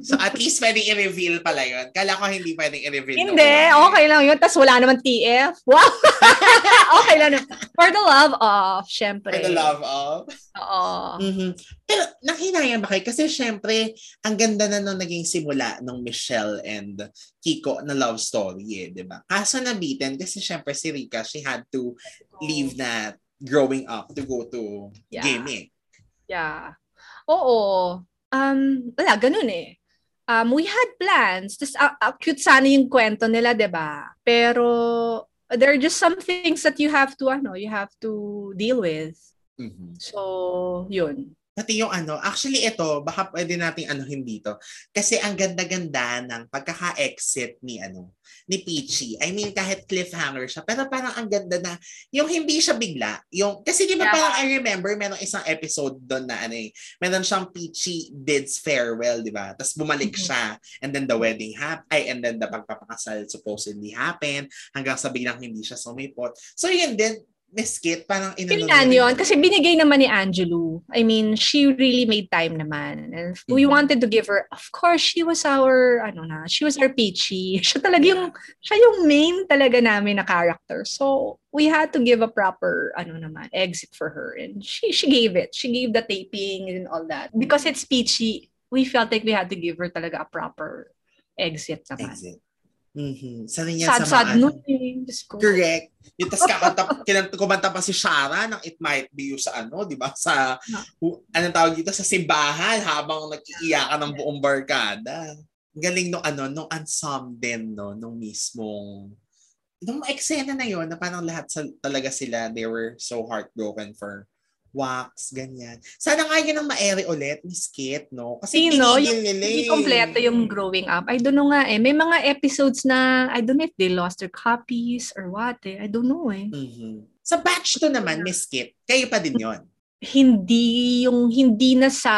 So at least pwedeng i-reveal pala yun. Kala ko hindi pwedeng i-reveal. nung Hindi, una. okay lang yun. Tapos wala naman TF. Wow! okay lang. yun. For the love of, syempre. For the love of. Oo. Mhm. Pero nakhinayang ba kayo? Kasi syempre, ang ganda na nung naging simula ng Michelle and Kiko na love story eh, di ba? Kaso nabitin kasi syempre si Rika, she had to leave na growing up to go to Yeah. gaming. Yeah. Oo. Um, wala, ganun eh. Um, we had plans. Tapos, uh, uh, cute sana yung kwento nila, ba? Pero, there are just some things that you have to, ano, you have to deal with. Mhm. So, yun. Pati yung ano, actually ito, baka pwede nating anuhin dito. Kasi ang ganda-ganda ng pagkaka-exit ni ano, ni Peachy. I mean, kahit cliffhanger siya, pero parang ang ganda na, yung hindi siya bigla, yung, kasi di ba Yeah. parang I remember, merong isang episode doon na ano eh, meron siyang Peachy bids farewell, di ba? Tapos bumalik Mhm. siya, and then the wedding happened, ay, and then the pagpapakasal supposedly happened, hanggang sa biglang hindi siya sumipot. So yun din, Miss Kit, parang inano Kailan yun? Kasi binigay naman ni Angelou. I mean, she really made time naman. And we Mhm. wanted to give her, of course, she was our, ano na, she was our peachy. Siya talaga yung, siya yung main talaga namin na character. So, we had to give a proper, ano naman, exit for her. And she, she gave it. She gave the taping and all that. Because it's peachy, we felt like we had to give her talaga a proper exit naman. Exit. Mhm. Sana yan sa mga Sad-sad ano. nun eh. Correct. Yung tas kakanta, kinanta, kumanta pa si Shara ng It Might Be You sa ano, di ba? Sa, No. hu- anong tawag dito? Sa simbahan habang nag-iiyakan ng buong barkada. galing no ano, nung ensemble din, no, nung mismong nung eksena na yon na parang lahat sa, talaga sila, they were so heartbroken for wax, ganyan. Sana nga yun ang maere ulit, Miss Kit, no? Kasi Sino? nila Hindi eh. kompleto yung growing up. I don't know nga eh. May mga episodes na, I don't know if they lost their copies or what eh. I don't know eh. Mhm. Sa batch 2 naman, Miss Kit, kayo pa din yon. Hindi, yung hindi na sa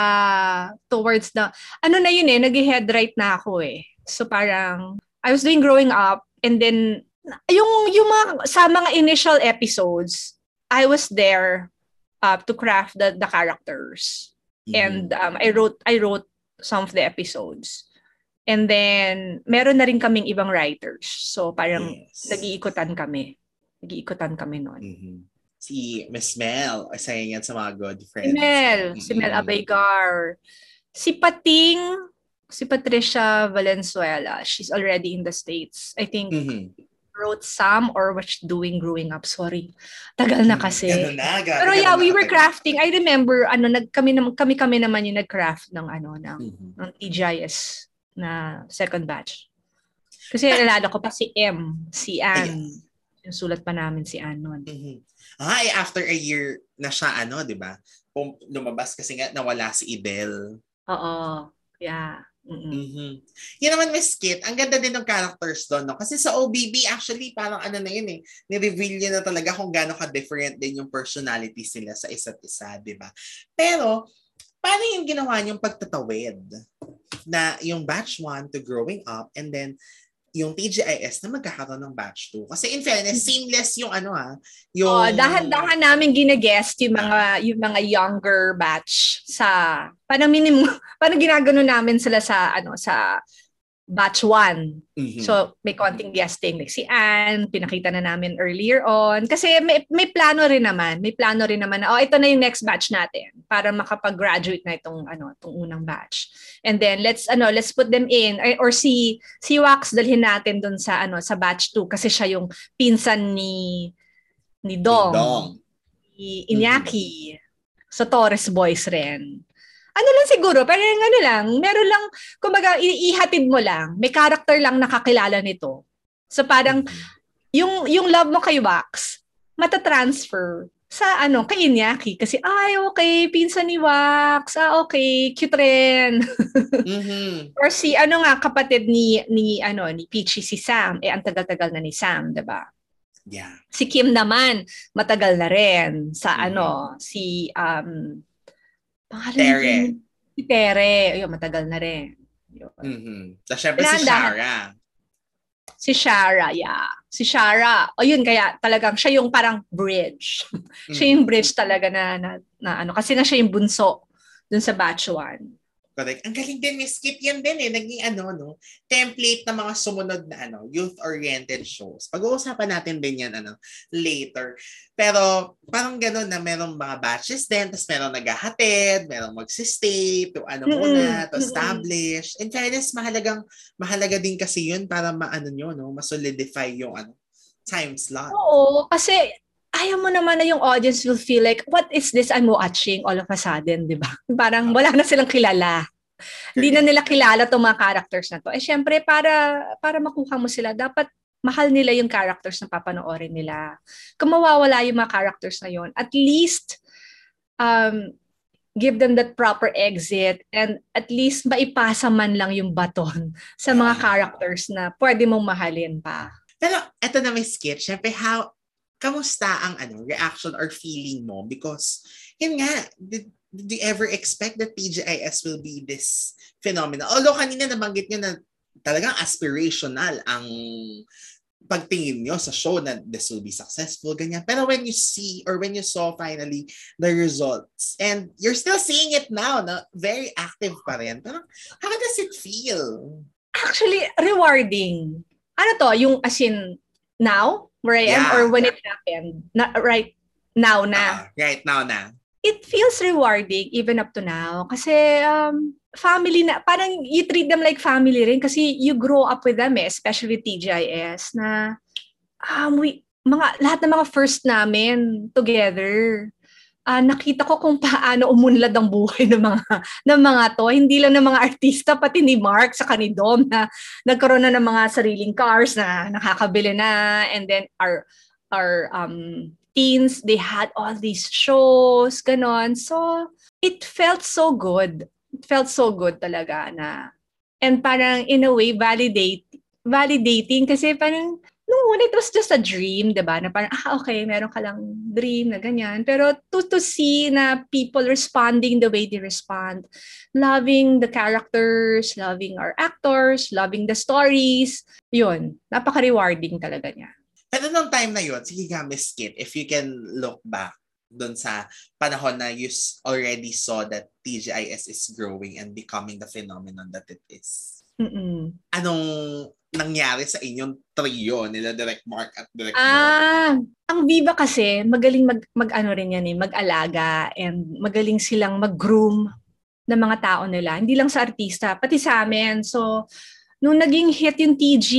towards the, ano na yun eh, nag-head right na ako eh. So parang, I was doing growing up and then, yung, yung mga, sa mga initial episodes, I was there uh, to craft the, the characters. Mhm. and um, I wrote I wrote some of the episodes. And then meron na rin kaming ibang writers. So parang Yes. nag-iikutan kami. Nag-iikutan kami noon. Mhm. Si Miss Mel, isa yan sa mga good Si friends. Mel, si Mel. Abaygar, si Pating, si Patricia Valenzuela. She's already in the States. I think Mhm. Wrote some or was doing growing up. Sorry. Tagal na kasi. Ganun na, grabe, Pero ganun yeah, we were crafting. I remember ano nag kami naman kami kami naman yung nag-craft ng ano ng Mhm. ng TGIS na second batch. Kasi nalala ko pa si M, si Ann. Yung sulat pa namin si Ann noon. Mhm. Ah, eh, after a year na siya, ano, di ba? Pum- lumabas kasi nga nawala si Idel. Oo. Yeah. Mm-mm. Mhm. Yan naman, Miss Kit, ang ganda din ng characters doon, no? Kasi sa OBB, actually, parang ano na yun eh, ni-reveal yun na talaga kung gaano ka-different din yung personalities nila sa isa't isa, di ba? Pero, paano yung ginawa niyong pagtatawid na yung batch 1 to growing up and then yung TGIS na magkakaroon ng batch 2. Kasi in fairness, seamless yung ano ha, yung... Oh, dahan-dahan namin gine-guest yung mga yung mga younger batch sa parang minimum parang ginagano namin sila sa ano sa batch 1. Mhm. So, may konting guesting. Like si Anne, pinakita na namin earlier on. Kasi may, may plano rin naman. May plano rin naman na, oh, ito na yung next batch natin para makapag-graduate na itong, ano, itong unang batch. And then, let's, ano, let's put them in. Or, or si, si Wax, dalhin natin dun sa, ano, sa batch 2 kasi siya yung pinsan ni, ni Dong. Dong. Ni Iñaki. Sa Torres Boys rin. Ano lang siguro, pero yung ano lang, meron lang, kumbaga, i- ihatid mo lang, may character lang nakakilala nito. So parang, yung, yung love mo kay Wax, matatransfer sa ano, kay Iñaki. Kasi, ay, okay, pinsan ni Wax. Ah, okay, cute rin. Mhm. Or si, ano nga, kapatid ni, ni, ano, ni Peachy, si Sam. Eh, ang tagal-tagal na ni Sam, ba Yeah. Si Kim naman, matagal na rin sa Mhm. ano, si um pangalan Tere. niya? Si Tere. Ayun, matagal na rin. Yun. Mhm. Tapos syempre si. Shara. Si Shara, yeah. Si Shara. O yun, kaya talagang siya yung parang bridge. siya yung bridge talaga na, na, na ano. Kasi nga siya yung bunso dun sa batch 1. Correct. Ang galing din, Miss Kit, yan din eh. Naging ano, no? Template ng mga sumunod na ano, youth-oriented shows. Pag-uusapan natin din yan ano, later. Pero parang gano'n na merong mga batches din, tapos merong naghahatid, merong magsistay, to ano Mm-mm, muna, to establish. In fairness, mahalagang, mahalaga din kasi yun para maano nyo, no? Masolidify yung ano, time slot. Oo, kasi ayaw mo naman na yung audience will feel like, what is this I'm watching all of a sudden, di ba? Parang wala na silang kilala. Hindi na nila kilala itong mga characters na to. Eh, syempre, para, para makuha mo sila, dapat mahal nila yung characters na papanoorin nila. Kung mawawala yung mga characters na yon, at least, um, give them that proper exit and at least maipasa man lang yung baton sa mga characters na pwede mong mahalin pa. Pero eto na may skit, syempre how kamusta ang ano reaction or feeling mo because yun nga did, did you ever expect that TGIS will be this phenomenon? Although kanina nabanggit niyo na talagang aspirational ang pagtingin nyo sa show na this will be successful, ganyan. Pero when you see or when you saw finally the results and you're still seeing it now, na very active pa rin. Pero how does it feel? Actually, rewarding. Ano to? Yung as in now, where I am, Yeah. or when it happened? Na, right now na. Ah, right now na. It feels rewarding even up to now. Kasi um, family na, parang you treat them like family rin kasi you grow up with them eh, especially TGIS na um, we, mga, lahat ng mga first namin together. Uh, nakita ko kung paano umunlad ang buhay ng mga ng mga to. Hindi lang ng mga artista, pati ni Mark sa ni Dom na nagkaroon na ng mga sariling cars na nakakabili na and then our our um teens, they had all these shows, ganon. So, it felt so good. It felt so good talaga na and parang in a way validate validating kasi parang nung una it was just a dream, 'di ba? Na parang ah okay, meron ka lang dream na ganyan. Pero to to see na people responding the way they respond, loving the characters, loving our actors, loving the stories, 'yun. Napaka-rewarding talaga niya. Pero nung time na 'yon, sige nga Miss Kit, if you can look back doon sa panahon na you already saw that TGIS is growing and becoming the phenomenon that it is. Mm-mm. Anong nangyari sa inyong trio nila Direct Mark at Direct Ah, Mark? ang Viva kasi magaling mag mag-ano rin yan eh, mag-alaga and magaling silang mag-groom ng mga tao nila. Hindi lang sa artista, pati sa amin. So, nung naging hit yung TG,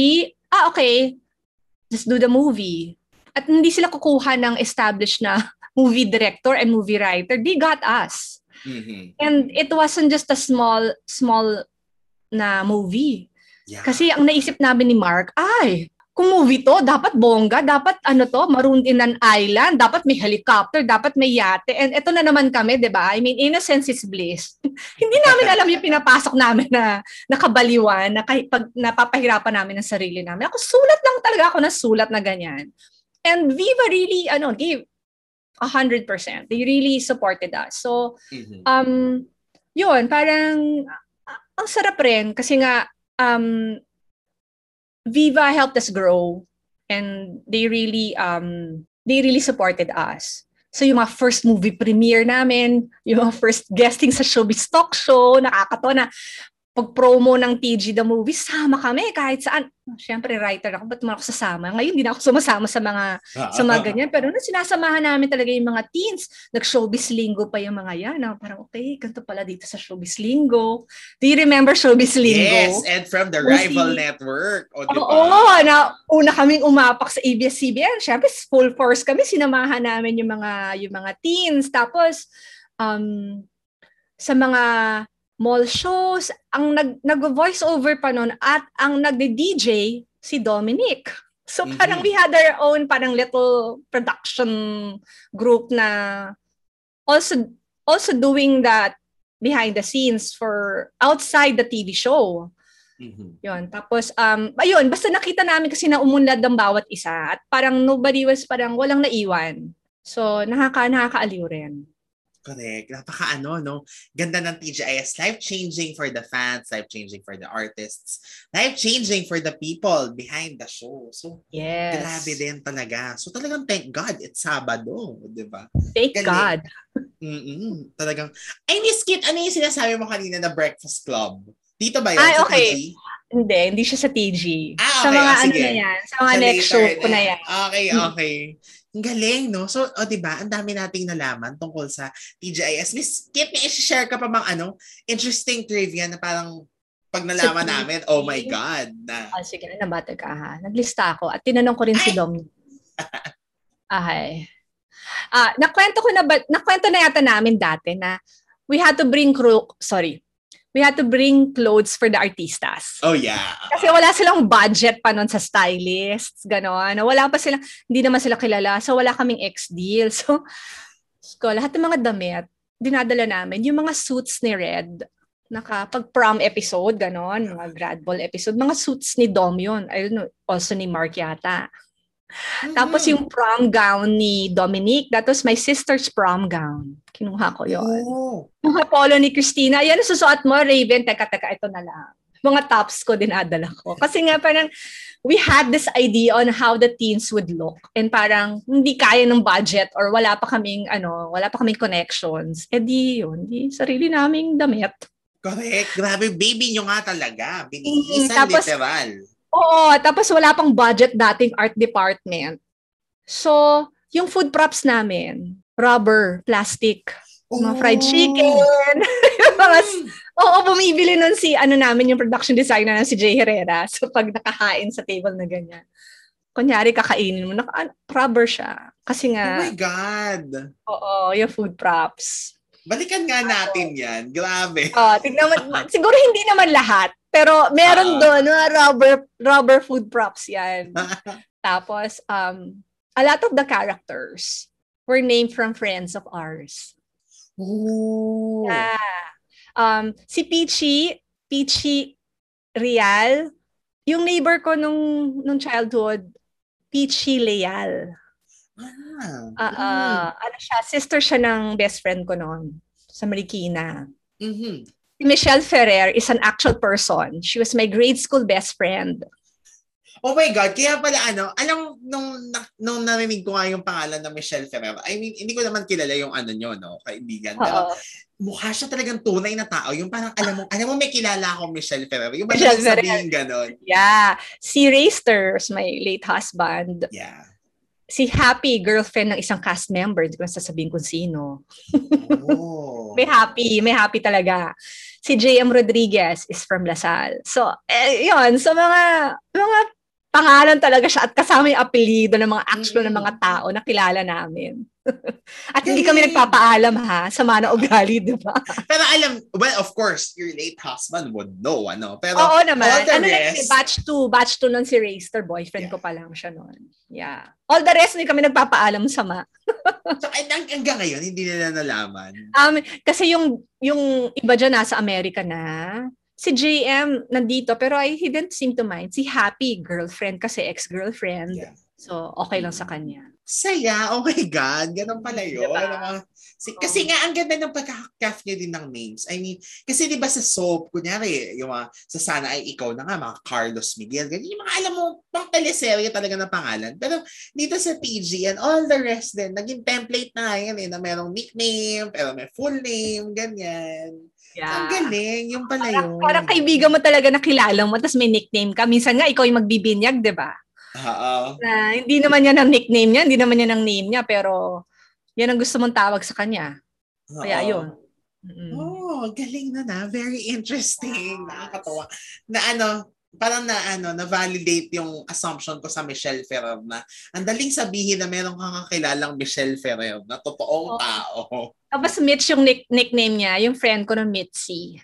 ah okay, just do the movie. At hindi sila kukuha ng established na movie director and movie writer. They got us. Mm-hmm. And it wasn't just a small small na movie. Yeah. Kasi ang naisip namin ni Mark, ay, kung movie to, dapat bongga, dapat ano to, maroon in an island, dapat may helicopter, dapat may yate. And ito na naman kami, di ba? I mean, innocence is bliss. Hindi namin alam yung pinapasok namin na nakabaliwan, na kahit pag napapahirapan namin ang sarili namin. Ako, sulat lang talaga ako na sulat na ganyan. And Viva really, ano, gave 100%. They really supported us. So, mm-hmm. um, yun, parang, ang sarap rin kasi nga, um, Viva helped us grow and they really um they really supported us. So yung mga first movie premiere namin, yung mga first guesting sa Showbiz Talk Show, nakakatawa na pag-promo ng TG The Movie, sama kami kahit saan. Siyempre, writer ako, ba't mo ako sasama? Ngayon, hindi na ako sumasama sa mga, ah, sa mga ah, ah. ganyan. Pero nung sinasamahan namin talaga yung mga teens, nag-showbiz lingo pa yung mga yan. Na parang, okay, ganito pala dito sa showbiz lingo. Do you remember showbiz lingo? Yes, and from the rival si, network. O, diba? Oo, na una kaming umapak sa ABS-CBN. Siyempre, full force kami. Sinamahan namin yung mga, yung mga teens. Tapos, um, sa mga mall shows, ang nag, nag-voice over pa noon at ang nagde-DJ si Dominic. So mm-hmm. parang we had our own parang little production group na also also doing that behind the scenes for outside the TV show. Mm-hmm. Yun. Tapos, um, ayun, basta nakita namin kasi na umunlad ng bawat isa at parang nobody was parang walang naiwan. So, nakaka, nakakaaliw rin. Correct. Napaka ano, no? Ganda ng TGIS. Life-changing for the fans, life-changing for the artists, life-changing for the people behind the show. So, yes. grabe din talaga. So, talagang thank God, it's Sabado, di ba? Thank Galing. God. Mm-mm, talagang, ay, Miss Kit, ano yung sinasabi mo kanina na Breakfast Club? Dito ba yun? Ay, okay. TG? Hindi, hindi siya sa TG. Ah, okay. Sa mga oh, ano na yan. Sa mga sa next show ko na yan. Okay, okay. Ang galing, no? So, o, oh, di ba, ang dami nating nalaman tungkol sa TGIS. Miss Kit, may share ka pa bang ano, interesting trivia na parang pag nalaman so, namin, oh my God. Na... Oh, sige, nabata ka ha. Naglista ako at tinanong ko rin Ay! si Dom. Ay. Ah, nakwento ko na ba, nakwento na yata namin dati na we had to bring crew, sorry, we had to bring clothes for the artistas. Oh, yeah. Kasi wala silang budget pa noon sa stylists, gano'n. Wala pa sila, hindi naman sila kilala. So, wala kaming ex-deal. So, so, lahat ng mga damit, dinadala namin. Yung mga suits ni Red, nakapag prom episode, gano'n, mga grad ball episode, mga suits ni Dom yun. I don't know, also ni Mark yata. Mm-hmm. Tapos yung prom gown ni Dominic, that was my sister's prom gown. Kinuha ko yun. Oh. Mga polo ni Christina, yan susuot mo, Raven, teka, teka, ito na lang. Mga tops ko dinadala ko. Kasi nga parang, we had this idea on how the teens would look. And parang, hindi kaya ng budget or wala pa kaming, ano, wala pa kaming connections. Eh di yun, di sarili naming damit. Correct. Grabe, baby nyo nga talaga. Binihisan mm, tapos, literal. Oo, tapos wala pang budget dating art department. So, yung food props namin, rubber, plastic, oh. mga fried chicken, mga, mm. oo, bumibili nun si, ano namin, yung production designer na si Jay Herrera. So, pag nakahain sa table na ganyan. kunyari kakainin mo, naka, ano, rubber siya. Kasi Oh nga, my God. oo, yung food props. Balikan nga natin yan. Grabe. Ah, tignan mo, siguro hindi naman lahat, pero meron doon mga rubber rubber food props 'yan. Tapos um a lot of the characters were named from friends of ours. Ooh. Yeah. Um si Peachy, Peachy Real, yung neighbor ko nung nung childhood, Peachy Leal. Ah. Ah, ah, ano siya, sister siya ng best friend ko noon sa Marikina. Mhm. Si Michelle Ferrer is an actual person. She was my grade school best friend. Oh my God, kaya pala ano, alam nung, nung narinig ko nga yung pangalan ng Michelle Ferrer, I mean, hindi ko naman kilala yung ano nyo, no, kaibigan. Pero mukha siya talagang tunay na tao. Yung parang, alam mo, alam mo may kilala akong Michelle Ferrer. Yung Michelle madaling Ferrer. sabihin ganon. Yeah. Si Rayster, my late husband. Yeah. Si Happy, girlfriend ng isang cast member. Hindi ko na sasabihin kung sino. Oh. May Happy, may Happy talaga. Si JM Rodriguez is from Lasal. So, eh, yun. So, mga, mga pangalan talaga siya at kasama yung apelido ng mga actual ng mga tao na kilala namin. at hindi kami nagpapaalam ha, sama na ugali, di ba? Pero alam, well, of course, your late husband would know, ano. Pero Oo naman. all the Ano rest, kami, batch 2. Batch 2 nun si Rayster. Boyfriend Yeah. ko pa lang siya noon. Yeah. All the rest, hindi kami nagpapaalam sama. so, and hang- hanggang ngayon, hindi nila nalaman. Um, kasi yung, yung iba dyan nasa Amerika na, si JM nandito, pero I he didn't seem to mind. Si Happy, girlfriend kasi ex-girlfriend. Yeah. So, okay lang sa kanya. Saya, oh my God, ganun pala yun. Diba? Ano si- kasi nga, ang ganda ng pagkakaf niya din ng names. I mean, kasi di ba sa soap, kunyari, yung mga, sa sana ay ikaw na nga, mga Carlos Miguel, ganyan, yung mga alam mo, pang teleserye talaga na pangalan. Pero dito sa PG and all the rest din, naging template na yan eh, na merong nickname, pero may full name, ganyan. Ang galing, yung pala Parang, yun. parang kaibigan mo talaga na kilala mo, tapos may nickname ka. Minsan nga, ikaw yung magbibinyag, di ba? Oo. Na hindi naman yan ang nickname niya, hindi naman yan ang name niya, pero yan ang gusto mong tawag sa kanya. Kaya Oo. yun. Mm. Oh, galing na na. Very interesting. Nakakatawa. Na ano, parang na ano, na validate yung assumption ko sa Michelle Ferrer na ang daling sabihin na meron kang kakilalang Michelle Ferrer na totoong Oo. tao. Tapos Mitch yung nick- nickname niya, yung friend ko ng Mitzi.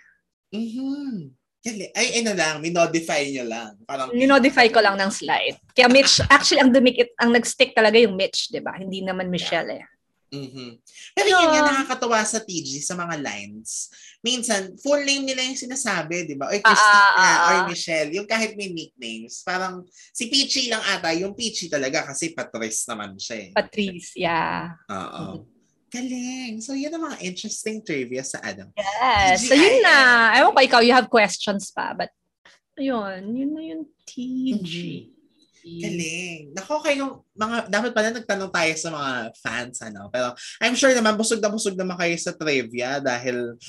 Mhm. Ay, ano lang, minodify nyo lang. Parang, Ninodify ko lang ng slide. Kaya Mitch, actually ang dumikit, ang nag-stick talaga yung Mitch, di ba? Hindi naman Michelle eh. Mhm. Pero yun nga nakakatawa sa TG, sa mga lines. Minsan, full name nila yung sinasabi, di ba? Or Ah, Christina, ah, ah, or ah. Michelle. Yung kahit may nicknames. Parang, si Peachy lang ata, yung Peachy talaga kasi Patrice naman siya eh. Patrice, yeah. Oo. Galing. So, yun ang mga interesting trivia sa ano. Yes. So yun na. Ewan ko ikaw, you have questions pa. But, ayun, yun na yung TG. Galing. Nako kayong mga, dapat pala nagtanong tayo sa mga fans, ano. Pero, I'm sure naman, busog na busog naman kayo sa trivia dahil,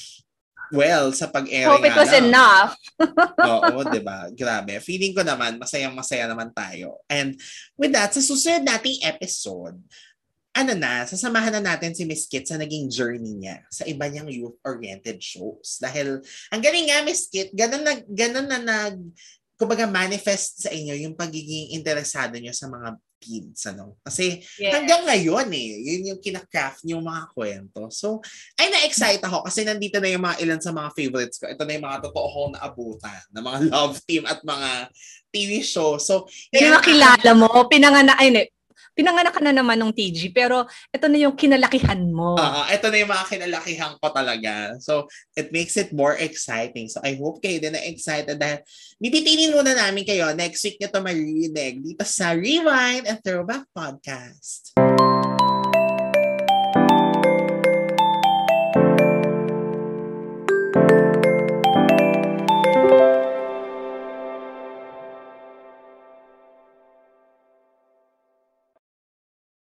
well, sa pag-airing Hope it was lang. enough. Oo, di ba? Grabe. Feeling ko naman, masayang-masaya naman tayo. And with that, sa susunod nating episode, ano na, sasamahan na natin si Miss Kit sa naging journey niya sa iba niyang youth-oriented shows. Dahil, ang galing nga, Miss Kit, ganun na, ganun na nag, kumbaga manifest sa inyo yung pagiging interesado niyo sa mga kids, ano? Kasi Yes. hanggang ngayon eh, yun yung kinacraft yung mga kwento. So, ay na-excite ako kasi nandito na yung mga ilan sa mga favorites ko. Ito na yung mga totoo kong naabutan na mga love team at mga TV show. So, Yung makilala mo, pinanganak, ay, pinanganak ka na naman ng TG, pero ito na yung kinalakihan mo. Oo, ito na yung mga kinalakihan ko talaga. So, it makes it more exciting. So, I hope kayo din na excited dahil bibitinin muna namin kayo. Next week nyo to maririnig dito sa Rewind and Throwback Podcast.